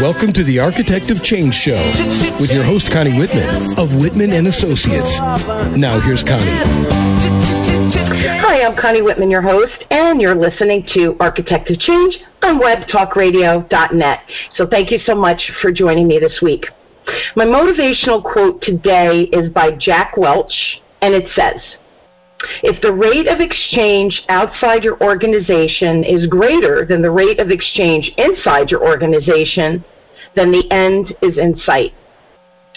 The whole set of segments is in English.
Welcome to the Architect of Change Show with your host Connie Whitman of Whitman and Associates. Now here's Connie. Hi, I'm Connie Whitman, your host, and you're listening to Architect of Change on webtalkradio.net. So thank you so much for joining me this week. My motivational quote today is by Jack Welch, and it says, if the rate of exchange outside your organization is greater than the rate of exchange inside your organization, then the end is in sight.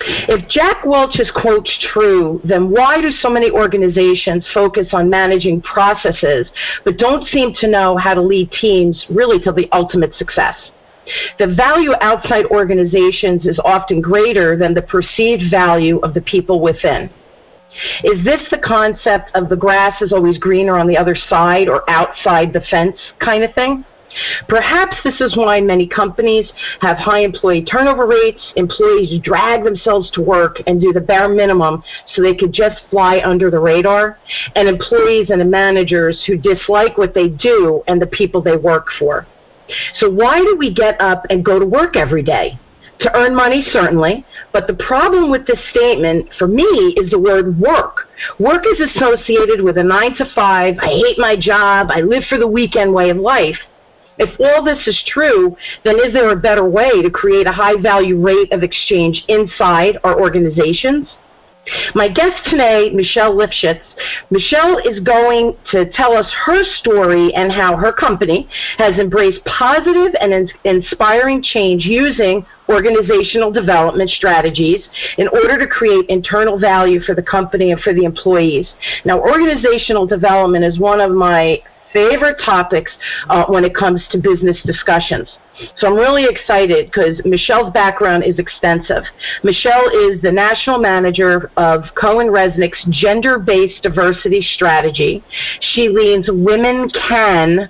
If Jack Welch's quote's true, then why do so many organizations focus on managing processes but don't seem to know how to lead teams really to the ultimate success? The value outside organizations is often greater than the perceived value of the people within. Is this the concept of the grass is always greener on the other side or outside the fence kind of thing? Perhaps this is why many companies have high employee turnover rates. Employees drag themselves to work and do the bare minimum so they could just fly under the radar. And employees and the managers who dislike what they do and the people they work for. So why do we get up and go to work every day? To earn money, certainly, but the problem with this statement for me is the word work. Work is associated with a nine to five, I hate my job, I live for the weekend way of life. If all this is true, then is there a better way to create a high value rate of exchange inside our organizations? My guest today, Michelle Lifshitz. Michelle is going to tell us her story and how her company has embraced positive and in- inspiring change using organizational development strategies in order to create internal value for the company and for the employees. Now, organizational development is one of my favorite topics uh, when it comes to business discussions. So I'm really excited because Michelle's background is extensive. Michelle is the national manager of CohnReznick's gender based diversity strategy. She leads Women Can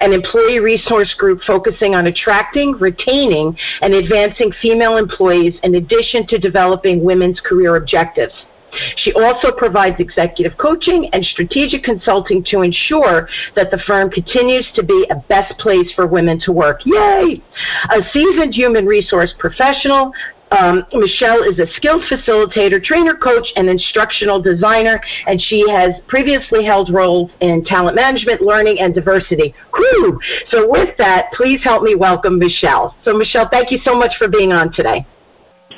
an employee resource group focusing on attracting, retaining, and advancing female employees in addition to developing women's career objectives. She also provides executive coaching and strategic consulting to ensure that the firm continues to be a best place for women to work. Yay! A seasoned human resource professional, um, Michelle is a skilled facilitator, trainer, coach, and instructional designer, and she has previously held roles in talent management, learning, and diversity. Whew! So, with that, please help me welcome Michelle. So, Michelle, thank you so much for being on today.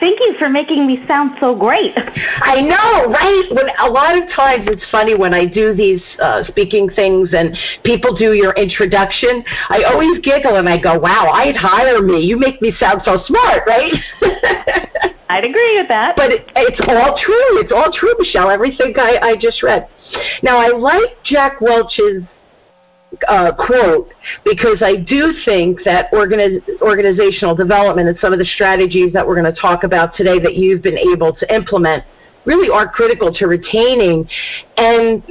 Thank you for making me sound so great. I know, right? When a lot of times it's funny when I do these uh, speaking things and people do your introduction. I always giggle and I go, "Wow, I'd hire me. You make me sound so smart, right?" I'd agree with that. But it, it's all true. It's all true, Michelle. Everything I, I just read. Now I like Jack Welch's uh, quote because I do think that organiz- organizational development and some of the strategies that we're going to talk about today that you've been able to implement really are critical to retaining and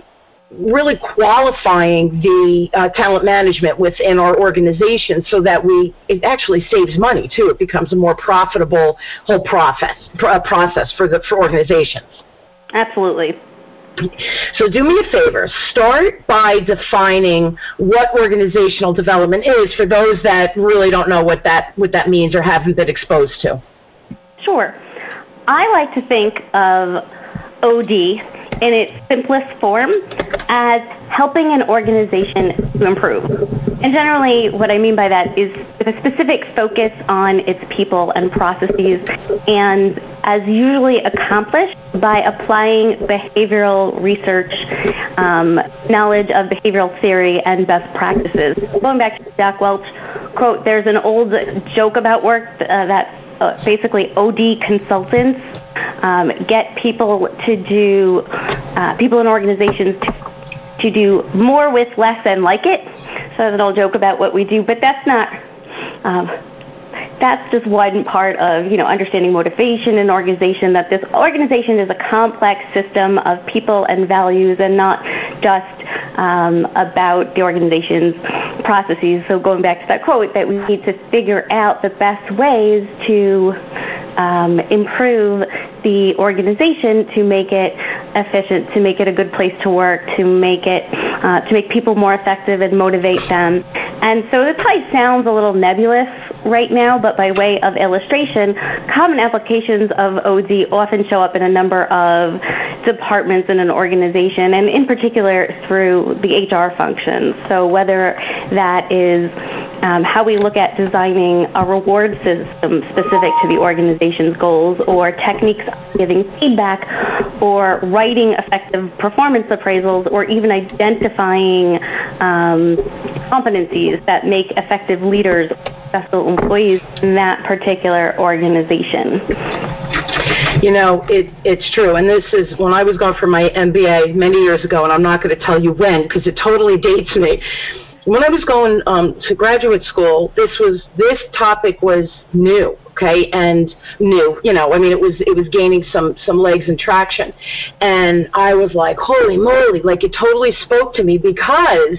really qualifying the uh, talent management within our organization so that we it actually saves money too. It becomes a more profitable whole process pr- process for the for organizations. Absolutely so do me a favor. Start by defining what organizational development is for those that really don't know what that what that means or haven't been exposed to. Sure. I like to think of OD in its simplest form as helping an organization to improve. And generally, what I mean by that is with a specific focus on its people and processes, and as usually accomplished by applying behavioral research, um, knowledge of behavioral theory, and best practices. Going back to Jack Welch quote, there's an old joke about work uh, that uh, basically OD consultants um, get people to do, uh, people in organizations to, to do more with less and like it. So an old joke about what we do, but that's not. Um, that's just one part of you know understanding motivation and organization that this organization is a complex system of people and values and not just um, about the organization's processes so going back to that quote that we need to figure out the best ways to um, improve the organization to make it efficient, to make it a good place to work, to make it uh, to make people more effective and motivate them, And so it probably sounds a little nebulous right now, but by way of illustration, common applications of OD often show up in a number of departments in an organization, and in particular through the HR functions. So whether that is um, how we look at designing a reward system specific to the organization's goals, or techniques giving feedback, or writing effective performance appraisals, or even identifying um, competencies that make effective leaders successful employees in that particular organization. You know, it, it's true. And this is when I was going for my MBA many years ago, and I'm not going to tell you when because it totally dates me. When I was going um, to graduate school, this was this topic was new okay and new you know i mean it was it was gaining some some legs and traction and i was like holy moly like it totally spoke to me because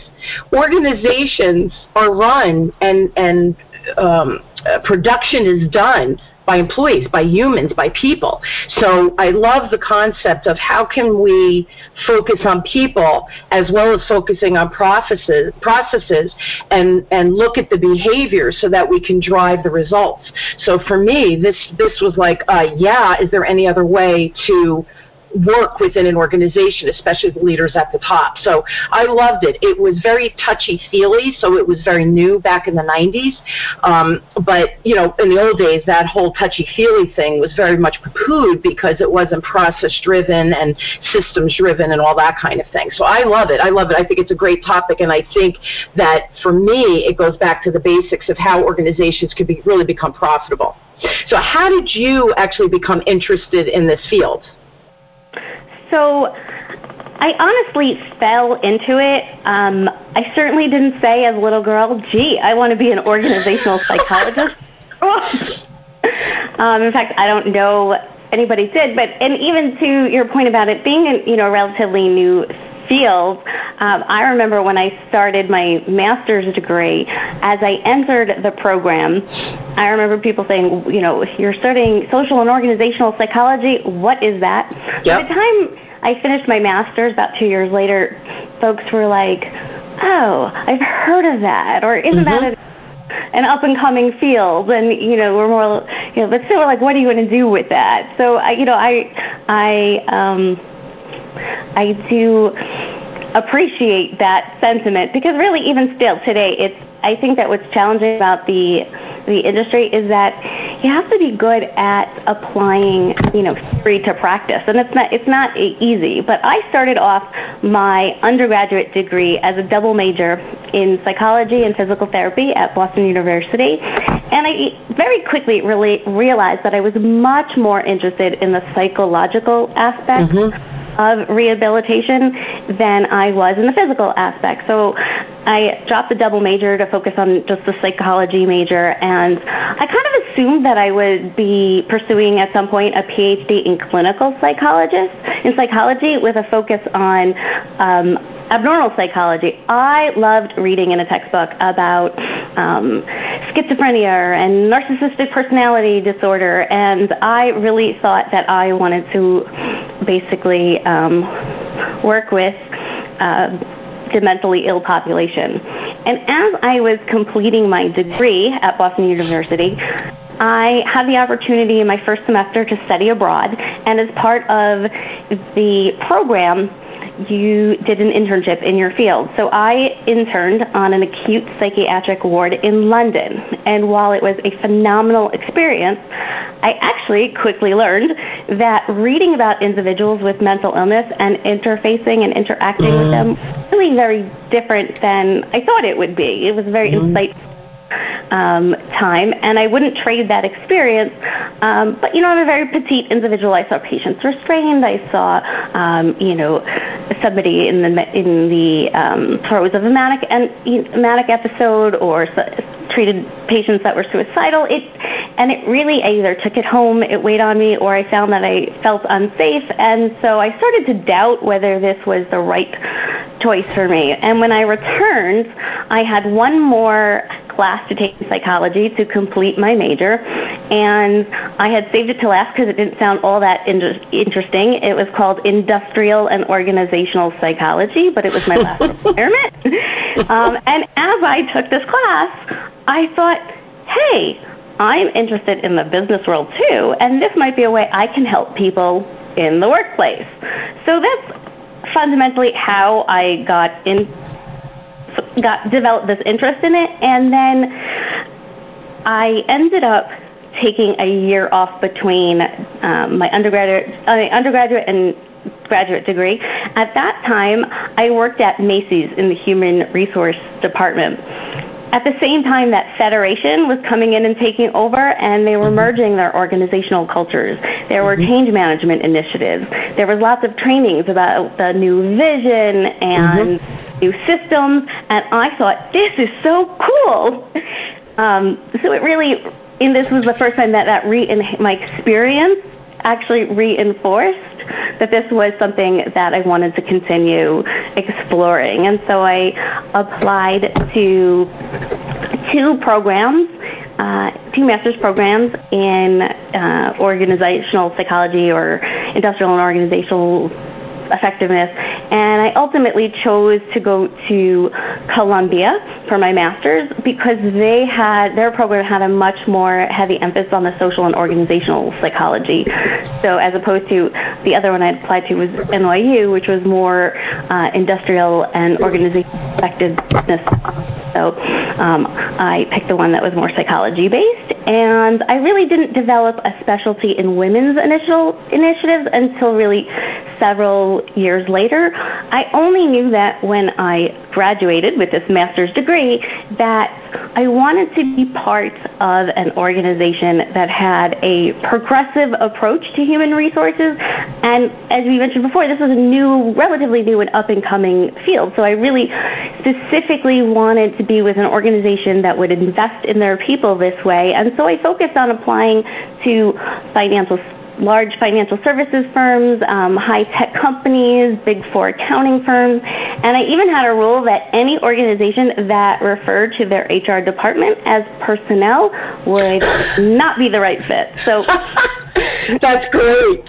organizations are run and and um, production is done by employees, by humans, by people. So I love the concept of how can we focus on people as well as focusing on processes, processes and, and look at the behavior so that we can drive the results. So for me, this, this was like, uh, yeah, is there any other way to work within an organization, especially the leaders at the top. So I loved it. It was very touchy feely, so it was very new back in the 90s. Um, but, you know, in the old days, that whole touchy feely thing was very much poo pooed because it wasn't process driven and systems driven and all that kind of thing. So I love it. I love it. I think it's a great topic, and I think that for me, it goes back to the basics of how organizations could be, really become profitable. So, how did you actually become interested in this field? So I honestly fell into it. Um, I certainly didn't say as a little girl, gee, I want to be an organizational psychologist. um, in fact, I don't know anybody did, but and even to your point about it being a you know relatively new field, um, I remember when I started my master's degree, as I entered the program, I remember people saying, you know, you're studying social and organizational psychology. What is that? Yep. By the time I finished my master's about two years later, folks were like, oh, I've heard of that, or isn't mm-hmm. that a an up and coming field and you know we're more you know but still we're like what are you going to do with that so i you know i i um I do appreciate that sentiment because really even still today it's I think that what's challenging about the the industry is that you have to be good at applying, you know, theory to practice, and it's not it's not easy. But I started off my undergraduate degree as a double major in psychology and physical therapy at Boston University, and I very quickly really realized that I was much more interested in the psychological aspect. Mm-hmm of rehabilitation than I was in the physical aspect. So I dropped the double major to focus on just the psychology major, and I kind of assumed that I would be pursuing at some point a PhD in clinical psychologist in psychology with a focus on um, abnormal psychology. I loved reading in a textbook about um, schizophrenia and narcissistic personality disorder, and I really thought that I wanted to basically um, work with. Uh, the mentally ill population. And as I was completing my degree at Boston University, I had the opportunity in my first semester to study abroad, and as part of the program, you did an internship in your field. So I interned on an acute psychiatric ward in London. And while it was a phenomenal experience, I actually quickly learned that reading about individuals with mental illness and interfacing and interacting mm-hmm. with them was really very different than I thought it would be. It was very mm-hmm. insightful um, time, and I wouldn't trade that experience. Um, but you know, I'm a very petite individual. I saw patients restrained. I saw, um, you know, somebody in the in the um, throes of a manic and manic episode, or treated patients that were suicidal. It and it really I either took it home, it weighed on me, or I found that I felt unsafe, and so I started to doubt whether this was the right choice for me. And when I returned, I had one more class to take psychology to complete my major, and I had saved it to last because it didn't sound all that inter- interesting. It was called Industrial and Organizational Psychology, but it was my last requirement. Um, and as I took this class, I thought, hey, I'm interested in the business world too, and this might be a way I can help people in the workplace. So that's fundamentally how I got in got developed this interest in it and then I ended up taking a year off between um, my undergraduate uh, undergraduate and graduate degree. At that time, I worked at Macy's in the human resource department at the same time that Federation was coming in and taking over, and they were mm-hmm. merging their organizational cultures. There were mm-hmm. change management initiatives. There was lots of trainings about the new vision and mm-hmm. New systems, and I thought, this is so cool. Um, so it really, and this was the first time that that re- my experience actually reinforced that this was something that I wanted to continue exploring. And so I applied to two programs, uh, two master's programs in uh, organizational psychology or industrial and organizational effectiveness. And I ultimately chose to go to Columbia for my master's because they had their program had a much more heavy emphasis on the social and organizational psychology. So as opposed to the other one I applied to was NYU, which was more uh, industrial and organizational effectiveness. So um, I picked the one that was more psychology based, and I really didn't develop a specialty in women's initial initiatives until really several years later. I only knew that when I graduated with this master's degree that I wanted to be part of an organization that had a progressive approach to human resources. And as we mentioned before, this was a new, relatively new and up and coming field. So I really specifically wanted to be with an organization that would invest in their people this way. And so I focused on applying to financial large financial services firms, um, high tech companies, big four accounting firms, and I even had a rule that any organization that referred to their HR department as personnel would not be the right fit. So that's great.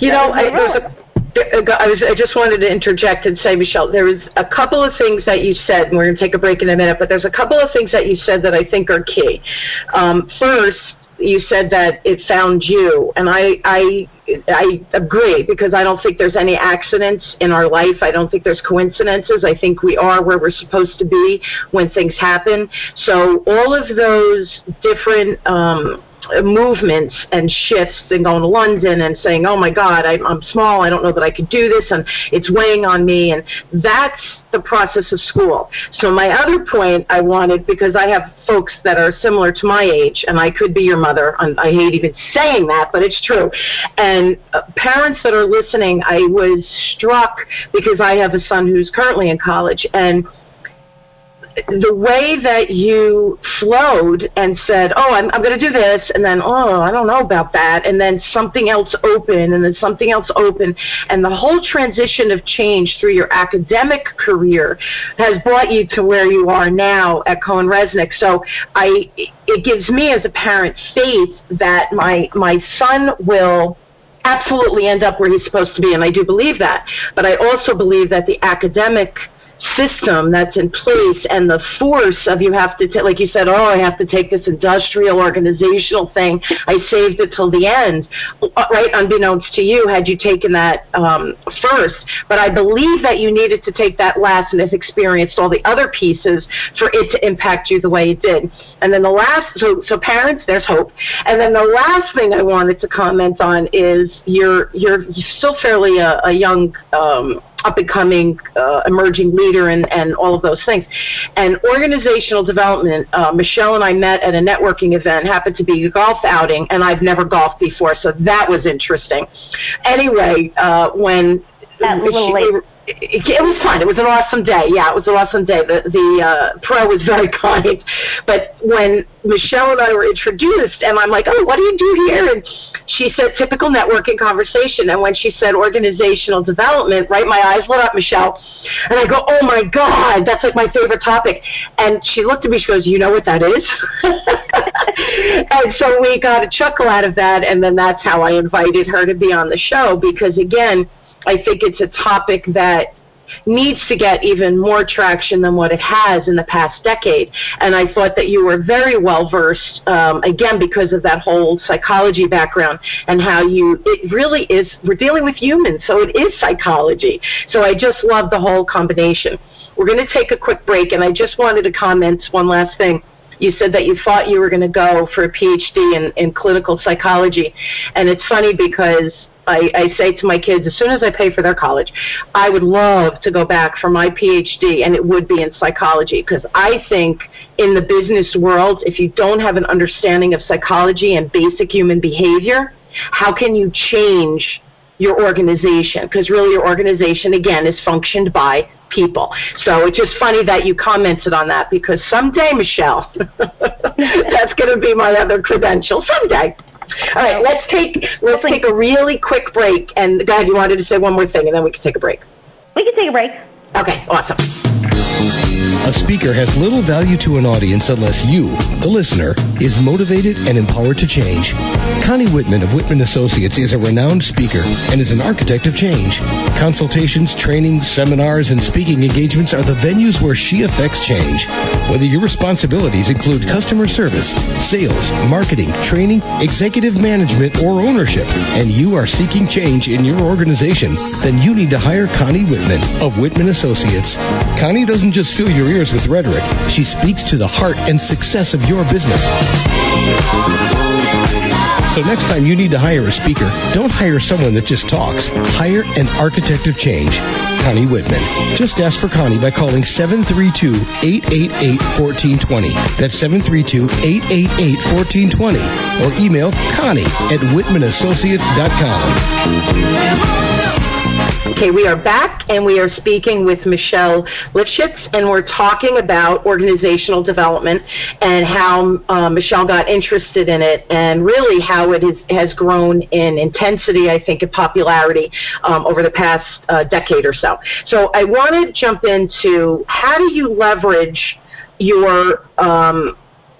You know, I, I, was, I just wanted to interject and say, Michelle, there was a couple of things that you said, and we're going to take a break in a minute, but there's a couple of things that you said that I think are key. Um, first, you said that it found you, and I, I, I agree because I don't think there's any accidents in our life. I don't think there's coincidences. I think we are where we're supposed to be when things happen. So all of those different um, movements and shifts and going to London and saying, oh my God, I'm, I'm small, I don't know that I could do this, and it's weighing on me. And that's the process of school. So my other point I wanted, because I have folks that are similar to my age, and I could be your mother, and I hate even saying that, but it's true. And uh, parents that are listening, I was struck because I have a son who's currently in college, and the way that you flowed and said, "Oh, I'm, I'm going to do this," and then, "Oh, I don't know about that," and then something else open, and then something else open, and the whole transition of change through your academic career has brought you to where you are now at CohnReznick. So, I it gives me as a parent faith that my my son will absolutely end up where he's supposed to be, and I do believe that. But I also believe that the academic system that's in place and the force of you have to, t- like you said, oh, I have to take this industrial organizational thing. I saved it till the end, uh, right? Unbeknownst to you, had you taken that um, first. But I believe that you needed to take that last and have experienced all the other pieces for it to impact you the way it did. And then the last, so, so parents, there's hope. And then the last thing I wanted to comment on is you're, you're still fairly a, a young, um, up and coming uh, emerging leader and, and all of those things. And organizational development, uh, Michelle and I met at a networking event, happened to be a golf outing, and I've never golfed before, so that was interesting. Anyway, uh, when that little late. It, it was fun. It was an awesome day. Yeah, it was an awesome day. The the uh, pro was very kind, but when Michelle and I were introduced, and I'm like, oh, what do you do here? And she said typical networking conversation. And when she said organizational development, right, my eyes lit up, Michelle, and I go, oh my god, that's like my favorite topic. And she looked at me. She goes, you know what that is? and so we got a chuckle out of that, and then that's how I invited her to be on the show because again I think it's a topic that needs to get even more traction than what it has in the past decade. And I thought that you were very well versed, um, again, because of that whole psychology background and how you, it really is, we're dealing with humans, so it is psychology. So I just love the whole combination. We're going to take a quick break, and I just wanted to comment one last thing you said that you thought you were going to go for a PhD in, in clinical psychology. And it's funny because I, I say to my kids, as soon as I pay for their college, I would love to go back for my PhD, and it would be in psychology because I think in the business world, if you don't have an understanding of psychology and basic human behavior, how can you change your organization? Because really, your organization, again, is functioned by people. So it's just funny that you commented on that because someday, Michelle, that's going to be my other credential. Someday. All right, let's take let's take a really quick break. And God, you wanted to say one more thing, and then we can take a break. We can take a break. Okay, awesome. A speaker has little value to an audience unless you, the listener, is motivated and empowered to change. Connie Whitman of Whitman Associates is a renowned speaker and is an architect of change. Consultations, training, seminars, and speaking engagements are the venues where she affects change. Whether your responsibilities include customer service, sales, marketing, training, executive management, or ownership, and you are seeking change in your organization, then you need to hire Connie Whitman of Whitman Associates. Connie doesn't just fill your ears with rhetoric, she speaks to the heart and success of your business. So next time you need to hire a speaker, don't hire someone that just talks. Hire an architect of change. Connie Whitman. Just ask for Connie by calling 732-888-1420. That's 732-888-1420. Or email Connie at whitmanassociates.com. Okay, we are back and we are speaking with Michelle Lifshitz and we're talking about organizational development and how uh, Michelle got interested in it and really how it is, has grown in intensity, I think, in popularity um, over the past uh, decade or so. So I want to jump into how do you leverage your um,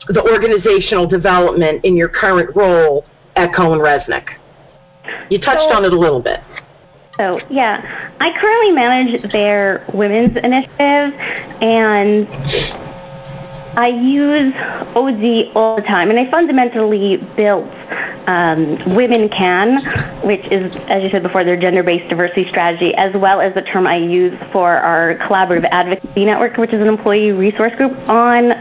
the organizational development in your current role at CohnReznick? You touched so, on it a little bit. So, yeah, I currently manage their women's initiative, and I use OD all the time. And I fundamentally built um, Women Can, which is, as you said before, their gender based diversity strategy, as well as the term I use for our collaborative advocacy network, which is an employee resource group on,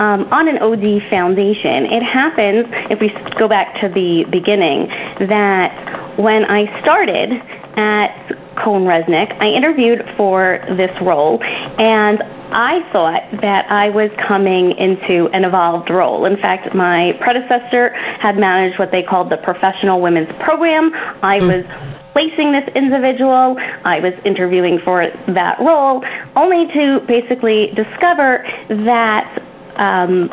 um, on an OD foundation. It happens, if we go back to the beginning, that when I started, at CohnReznick. I interviewed for this role, and I thought that I was coming into an evolved role. In fact, my predecessor had managed what they called the Professional Women's Program. I mm. was placing this individual. I was interviewing for that role, only to basically discover that um,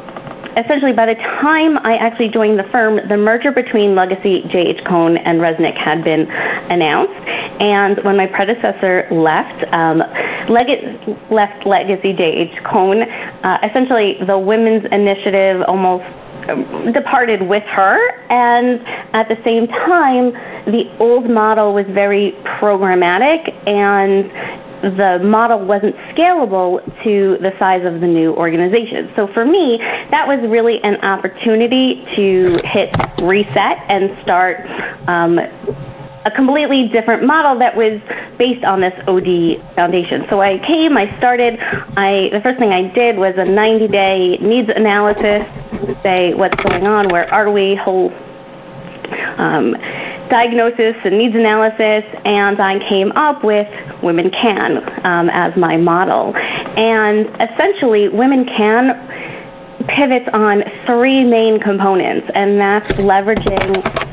essentially, by the time I actually joined the firm, the merger between Legacy J.H. Cohn and Reznick had been announced. And when my predecessor left, um, Leg- left Legacy J.H. Cohn, uh, essentially the women's initiative almost um, departed with her and at the same time the old model was very programmatic and the model wasn't scalable to the size of the new organization. So for me, that was really an opportunity to hit reset and start um, a completely different model that was based on this OD foundation. So I came, I started, I the first thing I did was a 90-day needs analysis, to say what's going on, where are we, whole um, diagnosis and needs analysis, and I came up with Women Can um, as my model. And essentially, Women Can pivots on three main components, and that's leveraging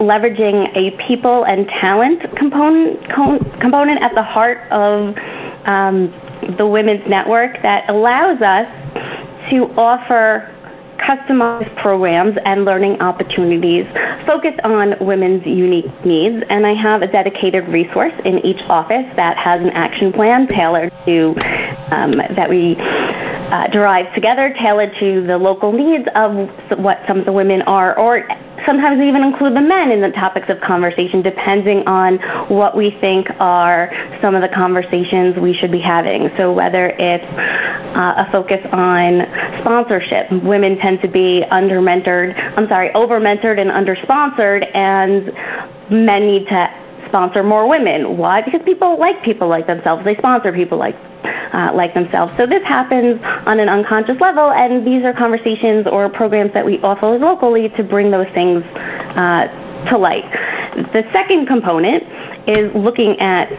leveraging a people and talent component component at the heart of um, the women's network that allows us to offer customized programs and learning opportunities focused on women's unique needs. And I have a dedicated resource in each office that has an action plan tailored to um, that we uh, derive together, tailored to the local needs of what some of the women are or sometimes we even include the men in the topics of conversation, depending on what we think are some of the conversations we should be having. So whether it's uh, a focus on sponsorship, women tend to be under mentored, I'm sorry, over mentored and under sponsored, and men need to sponsor more women. Why? Because people like people like themselves. They sponsor people like uh, like themselves. So this happens on an unconscious level, and these are conversations or programs that we offer locally to bring those things uh, to light. The second component is looking at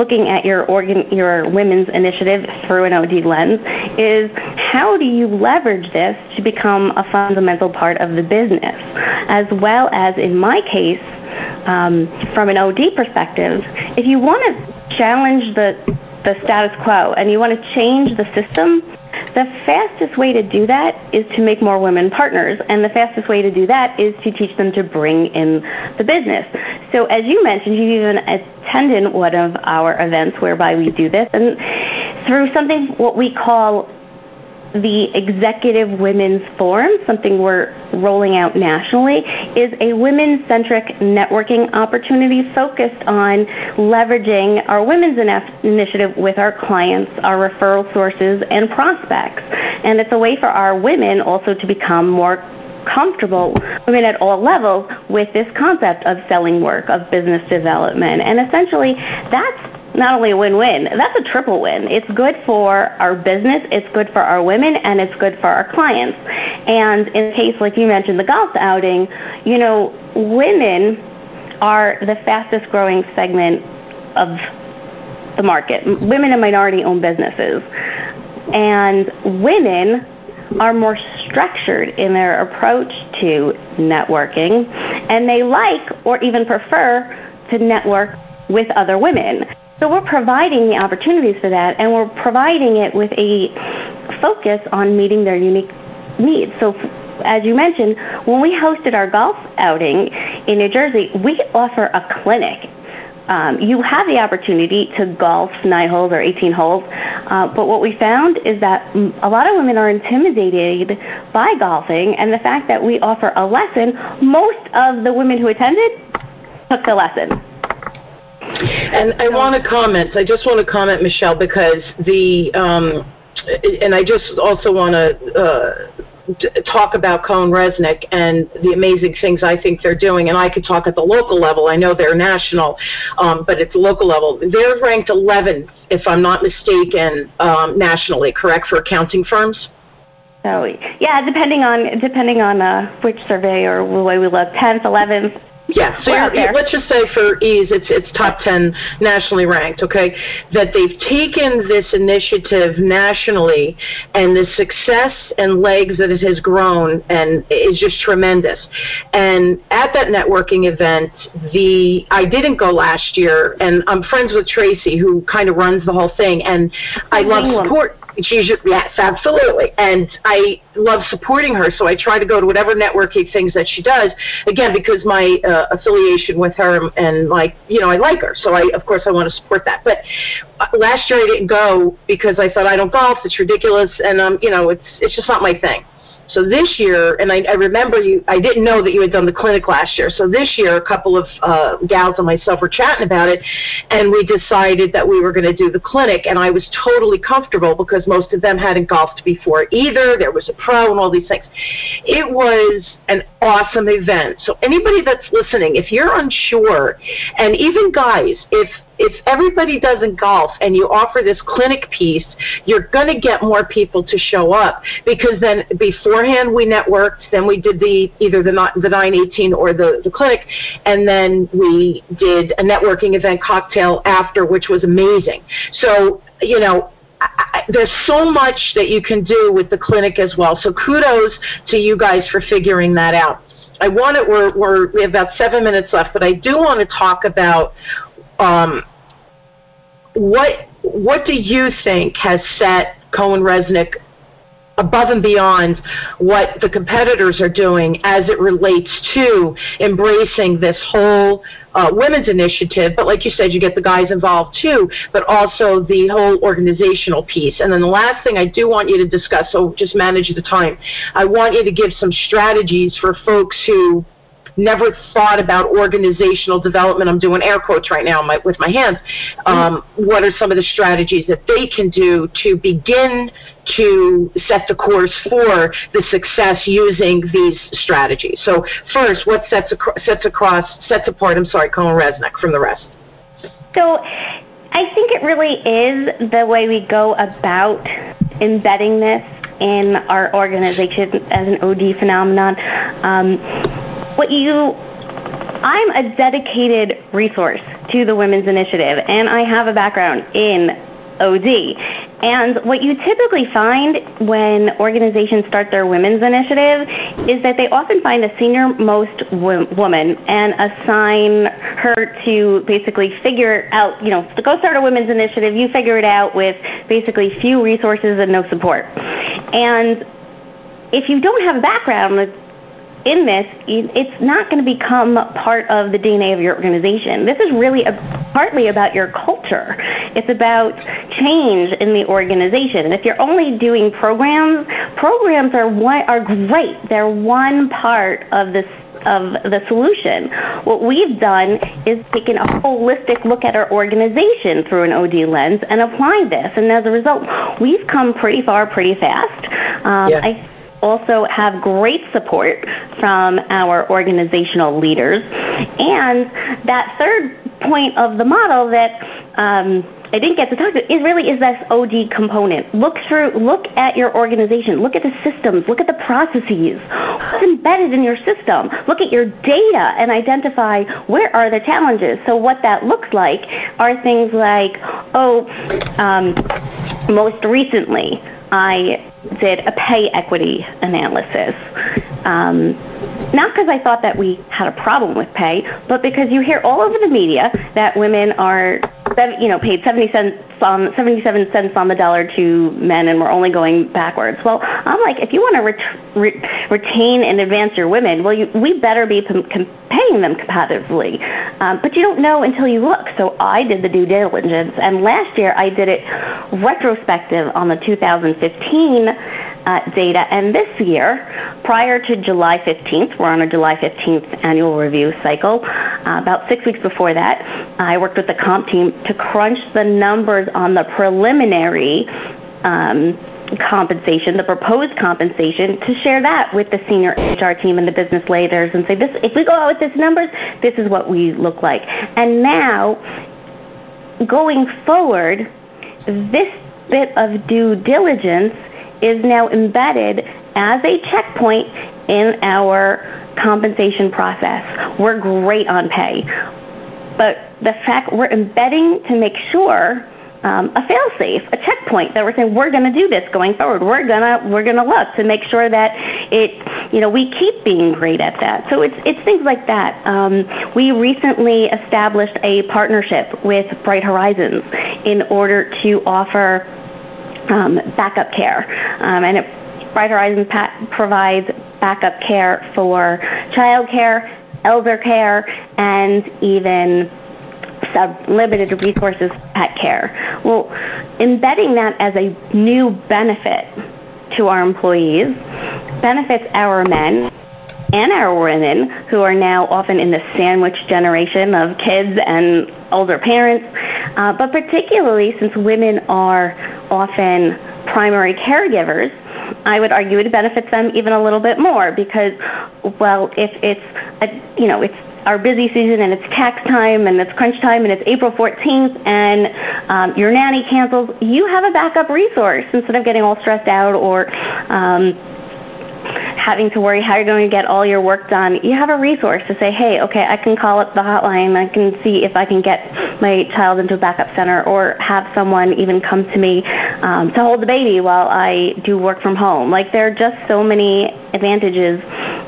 looking at your organ, your women's initiative through an OD lens is how do you leverage this to become a fundamental part of the business, as well as in my case, um, from an OD perspective, if you want to challenge the the status quo and you want to change the system, the fastest way to do that is to make more women partners, and the fastest way to do that is to teach them to bring in the business. So, as you mentioned, you've even attended one of our events whereby we do this, and through something what we call the Executive Women's Forum, something we're rolling out nationally, is a women centric networking opportunity focused on leveraging our women's initiative with our clients, our referral sources, and prospects. And it's a way for our women also to become more comfortable, women at all levels, with this concept of selling work, of business development. And essentially, that's not only a win-win, that's a triple win. It's good for our business, it's good for our women, and it's good for our clients. And in case, like you mentioned, the golf outing, you know, women are the fastest growing segment of the market. Women and minority-owned businesses. And women are more structured in their approach to networking, and they like or even prefer to network with other women. So we're providing the opportunities for that, and we're providing it with a focus on meeting their unique needs. So as you mentioned, when we hosted our golf outing in New Jersey, we offer a clinic. Um, you have the opportunity to golf nine holes or 18 holes, uh, but what we found is that a lot of women are intimidated by golfing, and the fact that we offer a lesson, most of the women who attended took the lesson. And I want to comment. I just want to comment, Michelle, because the um, and I just also want to. Uh, talk about CohnReznick and the amazing things I think they're doing. And I could talk at the local level. I know they're national, um, but at the local level, they're ranked 11th, if I'm not mistaken, um, nationally. Correct for accounting firms. So yeah, depending on depending on uh, which survey or the way we look, 10th, 11th, yeah, so let's just say for ease, it's it's top ten nationally ranked. Okay, that they've taken this initiative nationally, and the success and legs that it has grown and is just tremendous. And at that networking event, the I didn't go last year, and I'm friends with Tracy, who kind of runs the whole thing, and I love support. She's yes, absolutely, and I love supporting her. So I try to go to whatever networking things that she does. Again, because my uh, affiliation with her and like you know I like her, so I of course I want to support that. But uh, last year I didn't go because I thought I don't golf. It's ridiculous, and um you know it's it's just not my thing. So this year, and I, I remember you, I didn't know that you had done the clinic last year. So this year, a couple of uh, gals and myself were chatting about it, and we decided that we were going to do the clinic. And I was totally comfortable because most of them hadn't golfed before either. There was a pro and all these things. It was an awesome event. So anybody that's listening, if you're unsure, and even guys, if if everybody doesn't golf and you offer this clinic piece, you're going to get more people to show up because then beforehand we networked, then we did the either the the 918 or the the clinic, and then we did a networking event cocktail after, which was amazing. So you know I, there's so much that you can do with the clinic as well. So kudos to you guys for figuring that out. I want it. We're, we're we have about seven minutes left, but I do want to talk about um, what what do you think has set CohnReznick above and beyond what the competitors are doing as it relates to embracing this whole uh, women's initiative. But like you said, you get the guys involved too, but also the whole organizational piece. And then the last thing I do want you to discuss, so just manage the time, I want you to give some strategies for folks who never thought about organizational development. I'm doing air quotes right now my, with my hands. Um, what are some of the strategies that they can do to begin to set the course for the success using these strategies? So first, what sets, ac- sets across sets apart? I'm sorry, CohnReznick from the rest. So I think it really is the way we go about embedding this in our organization as an OD phenomenon. Um, what you I'm a dedicated resource to the Women's Initiative, and I have a background in OD. And what you typically find when organizations start their women's initiative is that they often find a senior most woman and assign her to basically figure out, you know, to go start a women's initiative, you figure it out with basically few resources and no support. And if you don't have a background in this, it's not going to become part of the DNA of your organization. This is really a, partly about your culture. It's about change in the organization. And if you're only doing programs, programs are one, are great. They're one part of this of the solution. What we've done is taken a holistic look at our organization through an OD lens and applied this. And as a result, we've come pretty far pretty fast. Um, yeah. I also have great support from our organizational leaders. And that third point of the model that um, I didn't get to talk about is really is this OD component. Look through, look at your organization, look at the systems, look at the processes, what's embedded in your system. Look at your data and identify where are the challenges. So what that looks like are things like, oh, um, most recently, I did a pay equity analysis. Um, not because I thought that we had a problem with pay, but because you hear all over the media that women are, you know, paid 70 cents on 77 cents on the dollar to men, and we're only going backwards. Well, I'm like, if you want to ret- re- retain and advance your women, well, you, we better be com- com- paying them competitively. Um, but you don't know until you look. So I did the due diligence, and last year I did it retrospective on the 2015 uh, data. And this year, prior to July 15th, we're on a July 15th annual review cycle. Uh, about six weeks before that, I worked with the comp team to crunch the numbers on the preliminary um, compensation, the proposed compensation, to share that with the senior HR team and the business leaders and say, this, if we go out with these numbers, this is what we look like. And now, going forward, this bit of due diligence is now embedded as a checkpoint in our compensation process. We're great on pay. But the fact we're embedding to make sure um, a fail-safe, a checkpoint that we're saying we're going to do this going forward. We're gonna we're gonna look to make sure that it you know we keep being great at that. So it's it's things like that. Um, we recently established a partnership with Bright Horizons in order to offer um, backup care. Um, and it, Bright Horizons provides backup care for child care, elder care, and even sub limited resources pet care. Well, embedding that as a new benefit to our employees benefits our men and our women who are now often in the sandwich generation of kids and older parents, uh, but particularly since women are often primary caregivers, I would argue it benefits them even a little bit more because, well, if it's a, you know it's our busy season and it's tax time and it's crunch time and it's April 14th and um, your nanny cancels, you have a backup resource instead of getting all stressed out or um, having to worry how you're going to get all your work done, you have a resource to say, hey, okay, I can call up the hotline. I can see if I can get my child into a backup center or have someone even come to me um, to hold the baby while I do work from home. Like there are just so many advantages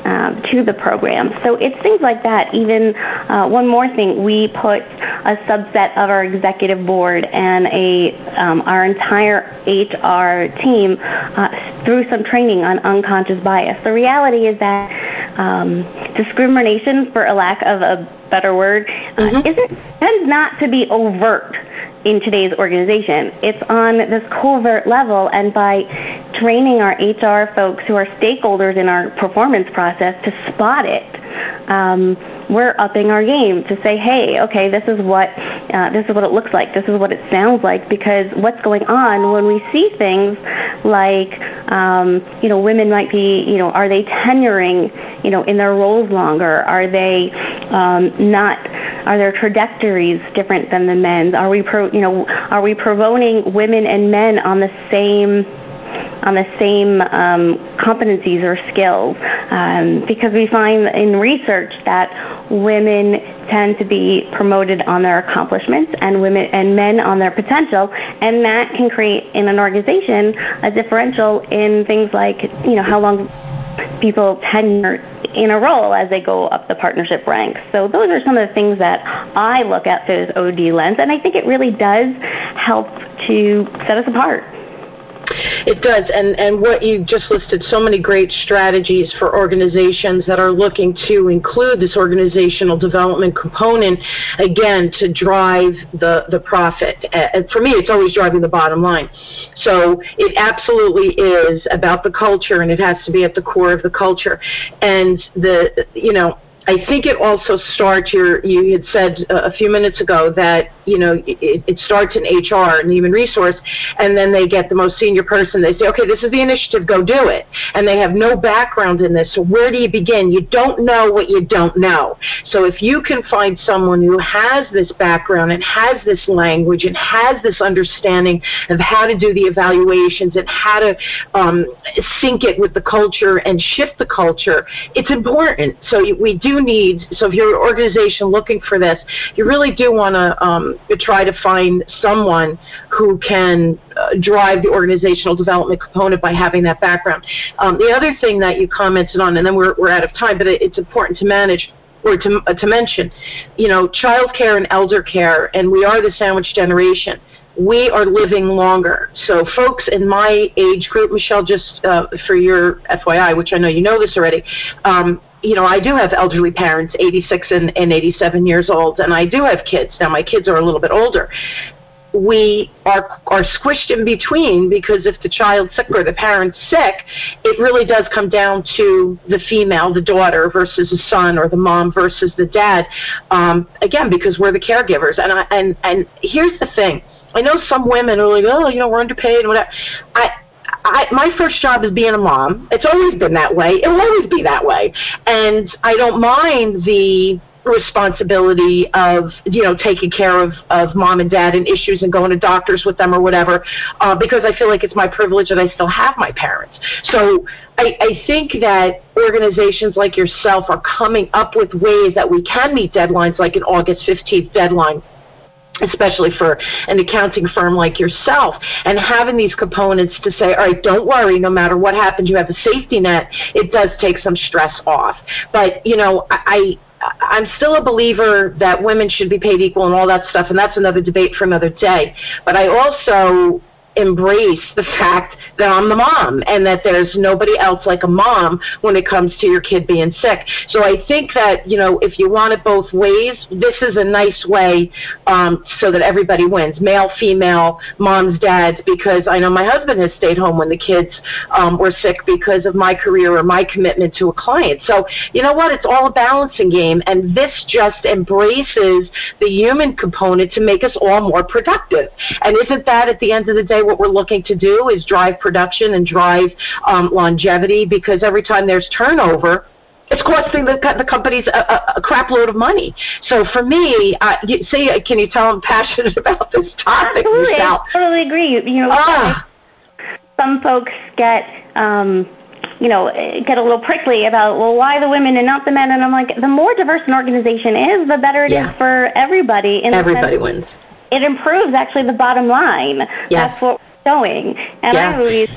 um, to the program. So it's things like that. Even uh, one more thing, we put a subset of our executive board and a um, our entire HR team uh, through some training on unconscious bias. The reality is that um, discrimination, for a lack of a better word, uh, mm-hmm. isn't tends not to be overt in today's organization. It's on this covert level, and by training our HR folks who are stakeholders in our performance process to spot it, um, we're upping our game to say, hey, okay, this is what uh, this is what it looks like, this is what it sounds like, because what's going on when we see things like, um, you know, women might be, you know, are they tenuring, you know, in their roles longer? Are they um, not? Are their trajectories different than the men's? Are we, pro, you know, are we promoting women and men on the same on the same um, competencies or skills um, because we find in research that women tend to be promoted on their accomplishments and women and men on their potential and that can create in an organization a differential in things like you know how long people tenure in a role as they go up the partnership ranks. So those are some of the things that I look at through this OD lens, and I think it really does help to set us apart. It does, and and what you just listed, so many great strategies for organizations that are looking to include this organizational development component, again, to drive the the profit. And for me, it's always driving the bottom line. So it absolutely is about the culture, and it has to be at the core of the culture. And the you know I think it also starts. Your you had said a few minutes ago that you know it, it starts in HR and human resource, and then they get the most senior person. They say, okay, this is the initiative, go do it, and they have no background in this. So where do you begin? You don't know what you don't know. So if you can find someone who has this background and has this language and has this understanding of how to do the evaluations and how to um, sync it with the culture and shift the culture, it's important. So we do need, so if you're an organization looking for this, you really do want to um, try to find someone who can uh, drive the organizational development component by having that background. Um, the other thing that you commented on, and then we're, we're out of time, but it, it's important to manage or to, uh, to mention, you know, child care and elder care, and we are the sandwich generation we are living longer. So, folks in my age group, Michelle, just uh, for your FYI, which I know you know this already, um, you know, I do have elderly parents, 86 and, and 87 years old, and I do have kids. Now, my kids are a little bit older. We are are squished in between because if the child's sick or the parent's sick, it really does come down to the female, the daughter versus the son, or the mom versus the dad. Um, again, because we're the caregivers, and I, and and here's the thing. I know some women are like, oh, you know, we're underpaid and whatever. I I, my first job is being a mom. It's always been that way. It will always be that way. And I don't mind the responsibility of you know taking care of of mom and dad and issues and going to doctors with them or whatever uh, because I feel like it's my privilege that I still have my parents. So I, I think that organizations like yourself are coming up with ways that we can meet deadlines like an August 15th deadline especially for an accounting firm like yourself, and having these components to say, all right, don't worry, no matter what happens, you have a safety net, it does take some stress off. But, you know, I, I'm still a believer that women should be paid equal and all that stuff, and that's another debate for another day. But I also embrace the fact that I'm the mom and that there's nobody else like a mom when it comes to your kid being sick. So I think that, you know, if you want it both ways, this is a nice way um, so that everybody wins male, female, moms, dads, because I know my husband has stayed home when the kids um, were sick because of my career or my commitment to a client. So, you know what? It's all a balancing game, and this just embraces the human component to make us all more productive. And isn't that at the end of the day? What we're looking to do is drive production and drive um, longevity because every time there's turnover, it's costing the, the companies a, a, crap load of money. So for me, uh, you, see, can you tell I'm passionate about this topic? Absolutely, I totally agree. You know, ah. some folks get. Um, you know, get a little prickly about, well, why the women and not the men? And I'm like, the more diverse an organization is, the better it yeah. is for everybody. In everybody wins it improves actually the bottom line. Yes. That's what we're showing. And yeah. I always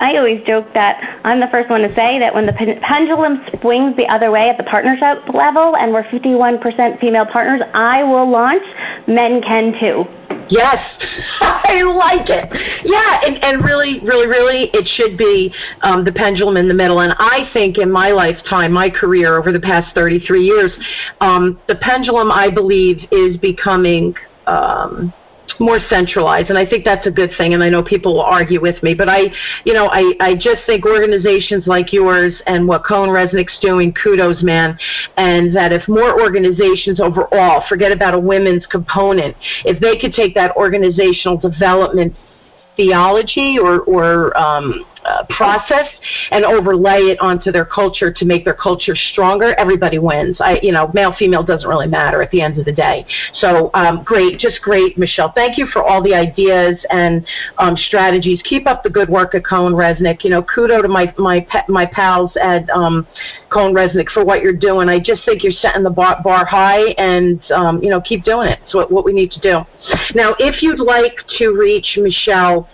I always joke that I'm the first one to say that when the pendulum swings the other way at the partnership level and we're 51% female partners, I will launch Men Can Too. Yes, I like it. Yeah, and, and really, really, really, it should be um, the pendulum in the middle. And I think in my lifetime, my career over the past 33 years, um, the pendulum, I believe, is becoming. Um, more centralized and I think that's a good thing and I know people will argue with me but I you know I I just think organizations like yours and what CohnReznick's doing kudos man and that if more organizations overall forget about a women's component if they could take that organizational development theology or or um uh, process and overlay it onto their culture to make their culture stronger, everybody wins. I, you know, male female doesn't really matter at the end of the day. So um, great, just great, Michelle. Thank you for all the ideas and um, strategies. Keep up the good work at CohnReznick. You know, kudo to my my my pals at um, CohnReznick for what you're doing. I just think you're setting the bar, bar high, and um, you know, keep doing it. It's what, what we need to do. Now, if you'd like to reach Michelle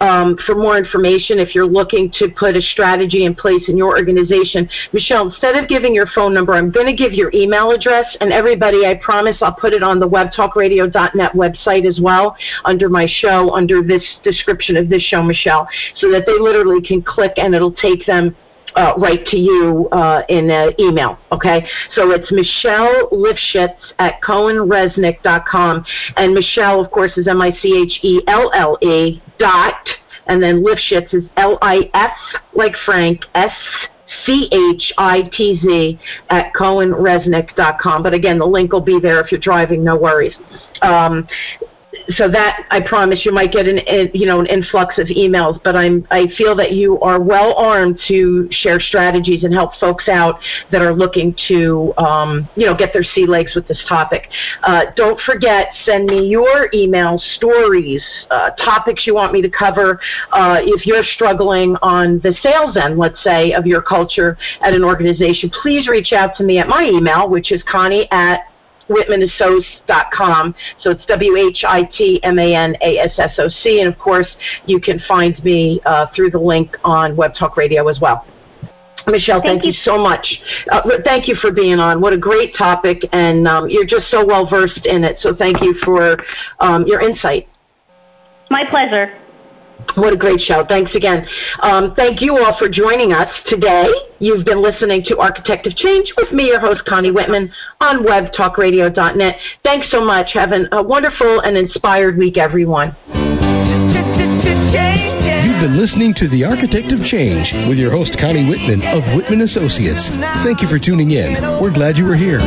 um, for more information if you're looking to put a strategy in place in your organization. Michelle, instead of giving your phone number, I'm going to give your email address. And everybody, I promise I'll put it on the webtalkradio.net website as well under my show, under this description of this show, Michelle, so that they literally can click and it'll take them uh, right to you uh, in an email. Okay, so it's Michelle Lifschitz at CohnReznick.com, and Michelle, of course, is M I C H E L L E dot, and then Lifschitz is L I F like Frank S. C H I T Z at CohnReznick.com. But again, the link will be there if you're driving, no worries. Um, so that I promise you might get an, you know an influx of emails, but I'm I feel that you are well armed to share strategies and help folks out that are looking to um, you know get their sea legs with this topic. Uh, don't forget, send me your email stories, uh, topics you want me to cover. Uh, if you're struggling on the sales end, let's say, of your culture at an organization, please reach out to me at my email, which is Connie at whitmanassociates.com. So it's W H I T M A N A S S O C. And of course, you can find me uh, through the link on Web Talk Radio as well. Michelle, thank, thank you. you. so much. Uh, thank you for being on. What a great topic, and um, you're just so well versed in it. So thank you for um, your insight. My pleasure. What a great show. Thanks again. Um, thank you all for joining us today. You've been listening to Architect of Change with me, your host, Connie Whitman, on webtalkradio.net. Thanks so much. Have a wonderful and inspired week, everyone. You've been listening to The Architect of Change with your host, Connie Whitman of Whitman Associates. Thank you for tuning in. We're glad you were here.